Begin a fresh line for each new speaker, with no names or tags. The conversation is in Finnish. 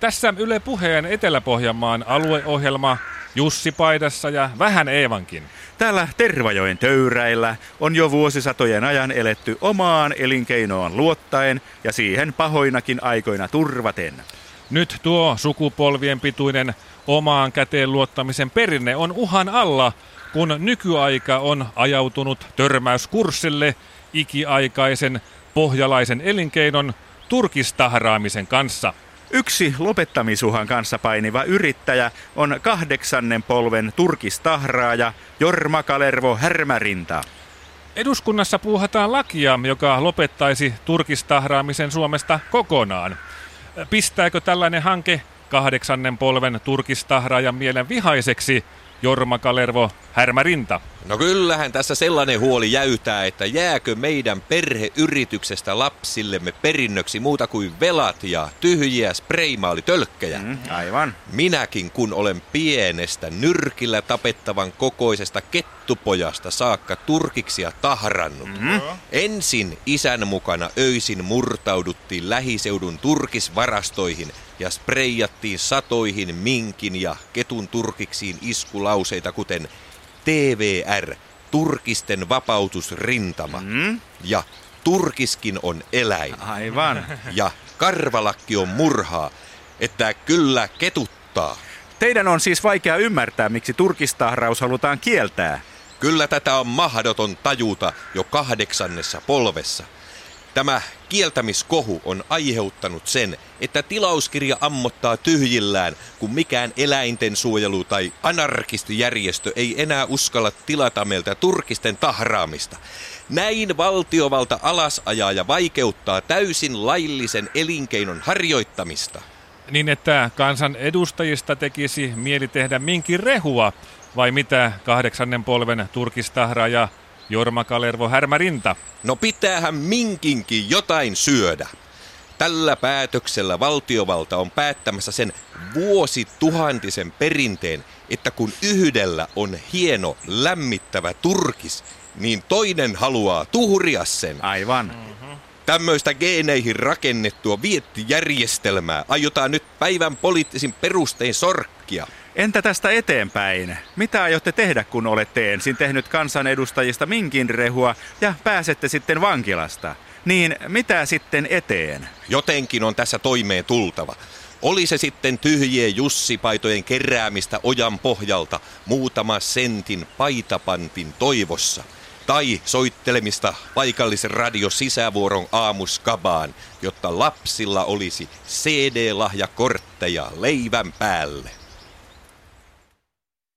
Tässä Yle Puheen Etelä-Pohjanmaan alueohjelma Jussi Paidassa ja vähän Eevankin.
Täällä Tervajoen töyräillä on jo vuosisatojen ajan eletty omaan elinkeinoon luottaen ja siihen pahoinakin aikoina turvaten.
Nyt tuo sukupolvien pituinen omaan käteen luottamisen perinne on uhan alla, kun nykyaika on ajautunut törmäyskurssille ikiaikaisen pohjalaisen elinkeinon turkistahraamisen kanssa.
Yksi lopettamisuhan kanssa painiva yrittäjä on kahdeksannen polven turkistahraaja Jorma Kalervo Härmärinta.
Eduskunnassa puuhataan lakia, joka lopettaisi turkistahraamisen Suomesta kokonaan. Pistääkö tällainen hanke kahdeksannen polven turkistahraajan mielen vihaiseksi Jorma Kalervo Härmärinta?
No kyllähän tässä sellainen huoli jäytää, että jääkö meidän perheyrityksestä lapsillemme perinnöksi muuta kuin velat ja tyhjiä spreimaalitölkkejä. Mm,
aivan.
Minäkin kun olen pienestä nyrkillä tapettavan kokoisesta kettupojasta saakka turkiksia tahrannut. Mm. Ensin isän mukana öisin murtauduttiin lähiseudun turkisvarastoihin ja spreijattiin satoihin minkin ja ketun turkiksiin iskulauseita kuten TVR, Turkisten vapautusrintama. Mm? Ja Turkiskin on eläin.
Aivan.
Ja karvalakki on murhaa, että kyllä ketuttaa.
Teidän on siis vaikea ymmärtää, miksi turkistahraus halutaan kieltää.
Kyllä tätä on mahdoton tajuta jo kahdeksannessa polvessa – Tämä kieltämiskohu on aiheuttanut sen, että tilauskirja ammottaa tyhjillään, kun mikään eläinten suojelu tai anarkistijärjestö ei enää uskalla tilata meiltä turkisten tahraamista. Näin valtiovalta alasajaa ja vaikeuttaa täysin laillisen elinkeinon harjoittamista.
Niin, että kansan edustajista tekisi mieli tehdä minkin rehua, vai mitä kahdeksannen polven turkistahraaja Jorma Kalervo Härmärinta.
No pitäähän minkinkin jotain syödä. Tällä päätöksellä valtiovalta on päättämässä sen vuosituhantisen perinteen, että kun yhdellä on hieno lämmittävä turkis, niin toinen haluaa tuhria sen.
Aivan. Mm-hmm.
Tämmöistä geeneihin rakennettua viettijärjestelmää aiotaan nyt päivän poliittisin perustein sorkkia.
Entä tästä eteenpäin? Mitä aiotte tehdä, kun olette ensin tehnyt kansanedustajista minkin rehua ja pääsette sitten vankilasta? Niin mitä sitten eteen?
Jotenkin on tässä toimeen tultava. Oli se sitten tyhjien jussipaitojen keräämistä ojan pohjalta muutama sentin paitapantin toivossa – tai soittelemista paikallisen radio sisävuoron aamuskabaan, jotta lapsilla olisi CD-lahjakortteja leivän päälle.